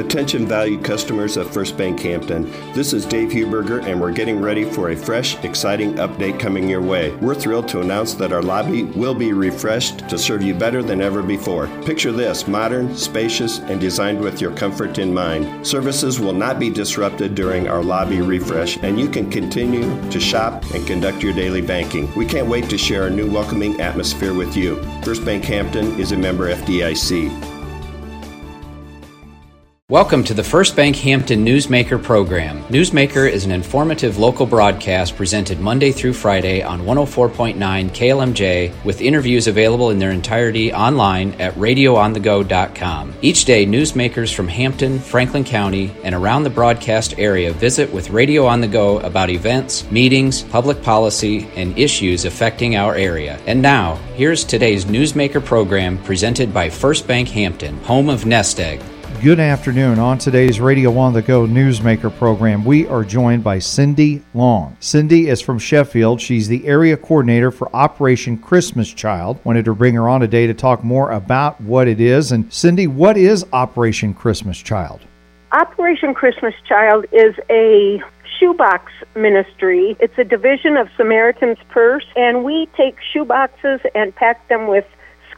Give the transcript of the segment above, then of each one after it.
Attention valued customers of First Bank Hampton. This is Dave Huberger, and we're getting ready for a fresh, exciting update coming your way. We're thrilled to announce that our lobby will be refreshed to serve you better than ever before. Picture this modern, spacious, and designed with your comfort in mind. Services will not be disrupted during our lobby refresh, and you can continue to shop and conduct your daily banking. We can't wait to share a new welcoming atmosphere with you. First Bank Hampton is a member FDIC. Welcome to the First Bank Hampton Newsmaker program. Newsmaker is an informative local broadcast presented Monday through Friday on 104.9 KLMJ with interviews available in their entirety online at radioonthego.com. Each day, newsmakers from Hampton, Franklin County, and around the broadcast area visit with Radio on the Go about events, meetings, public policy, and issues affecting our area. And now, here's today's Newsmaker program presented by First Bank Hampton, home of Nest Egg. Good afternoon. On today's Radio on the Go Newsmaker program, we are joined by Cindy Long. Cindy is from Sheffield. She's the area coordinator for Operation Christmas Child. Wanted to bring her on today to talk more about what it is. And Cindy, what is Operation Christmas Child? Operation Christmas Child is a shoebox ministry. It's a division of Samaritan's Purse, and we take shoeboxes and pack them with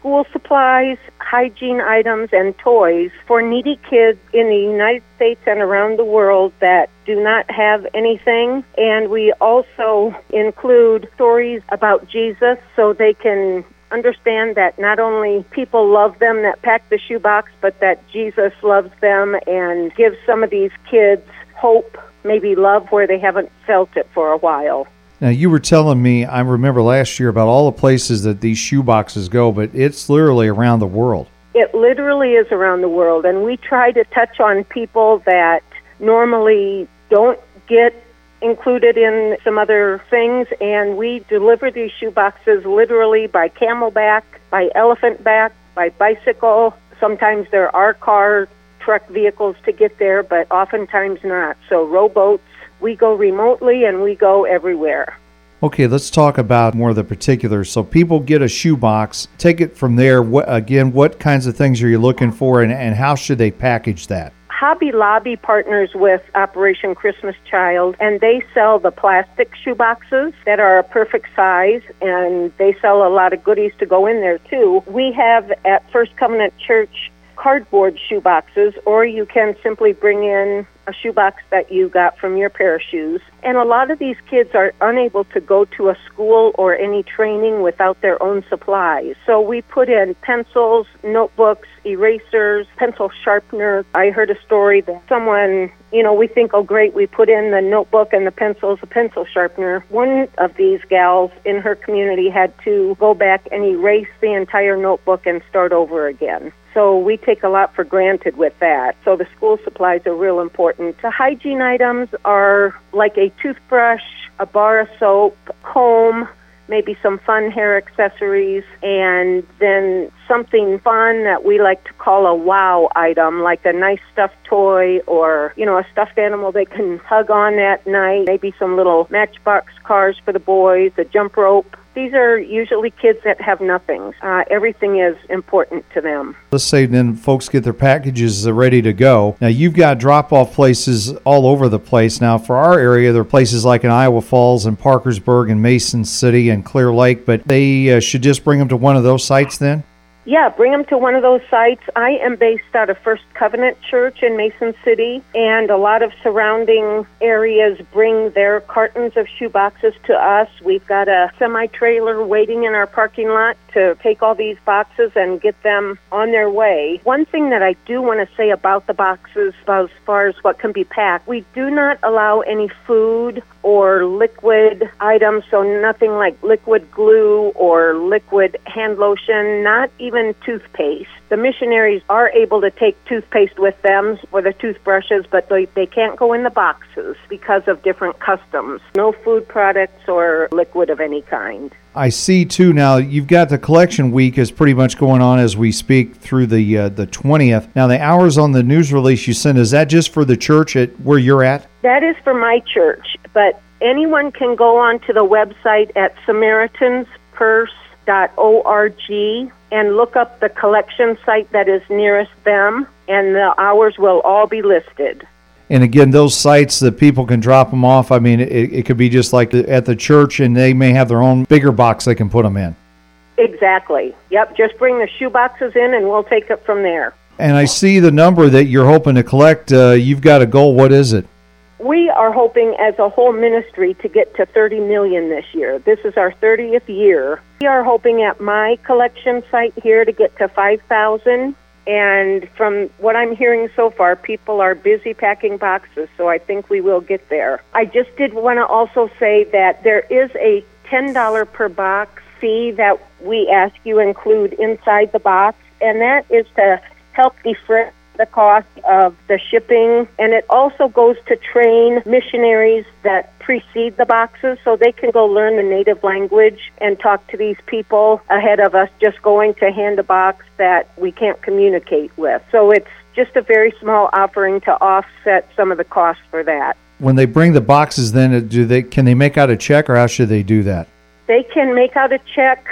school supplies, hygiene items, and toys for needy kids in the United States and around the world that do not have anything. And we also include stories about Jesus so they can understand that not only people love them that pack the shoebox, but that Jesus loves them and gives some of these kids hope, maybe love where they haven't felt it for a while. Now, you were telling me, I remember last year about all the places that these shoeboxes go, but it's literally around the world. It literally is around the world, and we try to touch on people that normally don't get included in some other things, and we deliver these shoeboxes literally by camelback, by elephant back, by bicycle. Sometimes there are car, truck vehicles to get there, but oftentimes not. So, rowboats we go remotely and we go everywhere. Okay, let's talk about more of the particulars. So people get a shoebox. Take it from there. What, again, what kinds of things are you looking for, and, and how should they package that? Hobby Lobby partners with Operation Christmas Child, and they sell the plastic shoeboxes that are a perfect size, and they sell a lot of goodies to go in there too. We have at First Covenant Church cardboard shoeboxes, or you can simply bring in a shoebox that you got from your pair of shoes. And a lot of these kids are unable to go to a school or any training without their own supplies. So we put in pencils, notebooks, erasers, pencil sharpener. I heard a story that someone, you know, we think, oh great, we put in the notebook and the pencils, a pencil sharpener. One of these gals in her community had to go back and erase the entire notebook and start over again. So we take a lot for granted with that. So the school supplies are real important. The hygiene items are like a toothbrush, a bar of soap, comb, maybe some fun hair accessories, and then something fun that we like to call a wow item, like a nice stuffed toy or, you know, a stuffed animal they can hug on at night, maybe some little matchbox cars for the boys, a jump rope, these are usually kids that have nothing. Uh, everything is important to them. Let's say then folks get their packages ready to go. Now, you've got drop off places all over the place. Now, for our area, there are places like in Iowa Falls and Parkersburg and Mason City and Clear Lake, but they uh, should just bring them to one of those sites then? Yeah, bring them to one of those sites. I am based out of First Covenant Church in Mason City, and a lot of surrounding areas bring their cartons of shoe boxes to us. We've got a semi trailer waiting in our parking lot to take all these boxes and get them on their way. One thing that I do want to say about the boxes, as far as what can be packed, we do not allow any food or liquid items, so nothing like liquid glue or liquid hand lotion, not even toothpaste. The missionaries are able to take toothpaste with them or the toothbrushes, but they, they can't go in the boxes because of different customs. No food products or liquid of any kind. I see too now. You've got the collection week is pretty much going on as we speak through the uh, the twentieth. Now the hours on the news release you sent is that just for the church at where you're at? That is for my church, but anyone can go on to the website at SamaritansPurse.org and look up the collection site that is nearest them and the hours will all be listed. And again, those sites that people can drop them off, I mean, it, it could be just like at the church, and they may have their own bigger box they can put them in. Exactly. Yep, just bring the shoe boxes in and we'll take it from there. And I see the number that you're hoping to collect. Uh, you've got a goal. What is it? We are hoping as a whole ministry to get to 30 million this year. This is our 30th year. We are hoping at my collection site here to get to 5,000. And from what I'm hearing so far, people are busy packing boxes, so I think we will get there. I just did want to also say that there is a $10 per box fee that we ask you include inside the box, and that is to help defray the cost of the shipping, and it also goes to train missionaries that precede the boxes so they can go learn the native language and talk to these people ahead of us just going to hand a box that we can't communicate with. So it's just a very small offering to offset some of the costs for that. When they bring the boxes, then uh, do they can they make out a check, or how should they do that? They can make out a check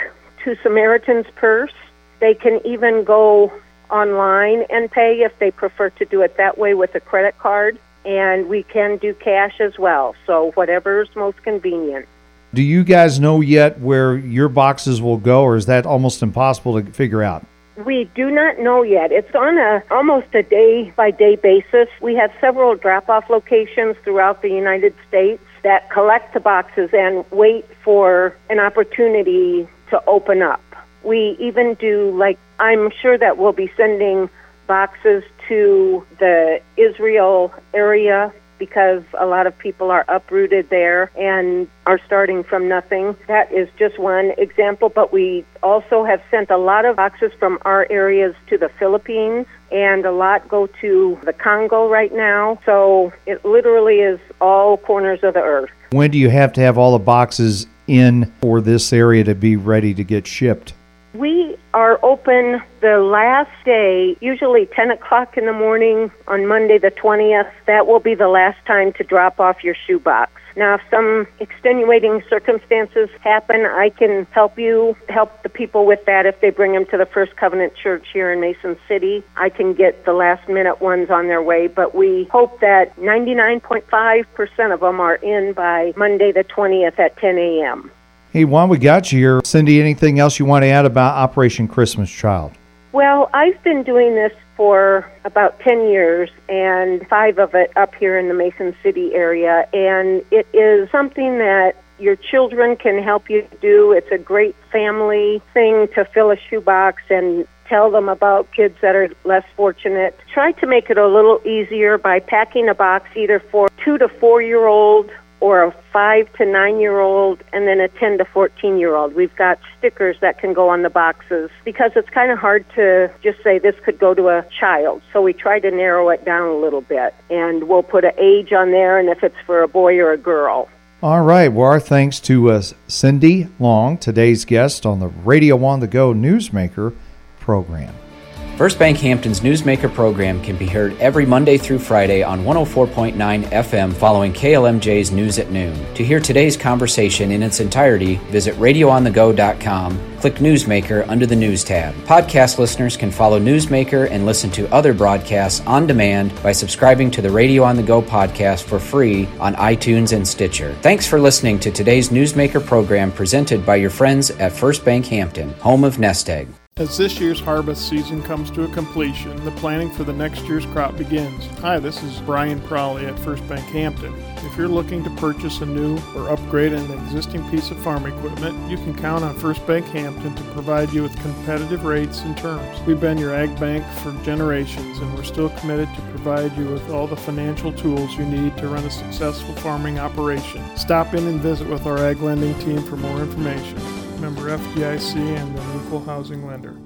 to Samaritan's Purse. They can even go online and pay if they prefer to do it that way with a credit card. And we can do cash as well. So whatever's most convenient. Do you guys know yet where your boxes will go, or is that almost impossible to figure out? We do not know yet. It's on a almost a day by day basis. We have several drop off locations throughout the United States that collect the boxes and wait for an opportunity to open up. We even do like I'm sure that we'll be sending boxes to the Israel area because a lot of people are uprooted there and are starting from nothing. That is just one example, but we also have sent a lot of boxes from our areas to the Philippines and a lot go to the Congo right now. So it literally is all corners of the earth. When do you have to have all the boxes in for this area to be ready to get shipped? We are open the last day, usually 10 o'clock in the morning on Monday the 20th. That will be the last time to drop off your shoebox. Now, if some extenuating circumstances happen, I can help you help the people with that if they bring them to the First Covenant Church here in Mason City. I can get the last minute ones on their way, but we hope that 99.5% of them are in by Monday the 20th at 10 a.m. Hey, while we got you here, Cindy, anything else you want to add about Operation Christmas Child? Well, I've been doing this for about 10 years and five of it up here in the Mason City area. And it is something that your children can help you do. It's a great family thing to fill a shoebox and tell them about kids that are less fortunate. Try to make it a little easier by packing a box either for two to four year old or a five to nine year old and then a 10 to 14 year old. We've got stickers that can go on the boxes because it's kind of hard to just say this could go to a child. So we try to narrow it down a little bit and we'll put an age on there and if it's for a boy or a girl. All right. Well, our thanks to uh, Cindy Long, today's guest on the Radio on the Go Newsmaker program. First Bank Hampton's Newsmaker program can be heard every Monday through Friday on 104.9 FM following KLMJ's News at Noon. To hear today's conversation in its entirety, visit radioonthego.com, click Newsmaker under the News tab. Podcast listeners can follow Newsmaker and listen to other broadcasts on demand by subscribing to the Radio on the Go podcast for free on iTunes and Stitcher. Thanks for listening to today's Newsmaker program presented by your friends at First Bank Hampton, home of Nest Egg. As this year's harvest season comes to a completion, the planning for the next year's crop begins. Hi, this is Brian Prowley at First Bank Hampton. If you're looking to purchase a new or upgrade an existing piece of farm equipment, you can count on First Bank Hampton to provide you with competitive rates and terms. We've been your ag bank for generations and we're still committed to provide you with all the financial tools you need to run a successful farming operation. Stop in and visit with our ag lending team for more information member FDIC, and an equal housing lender.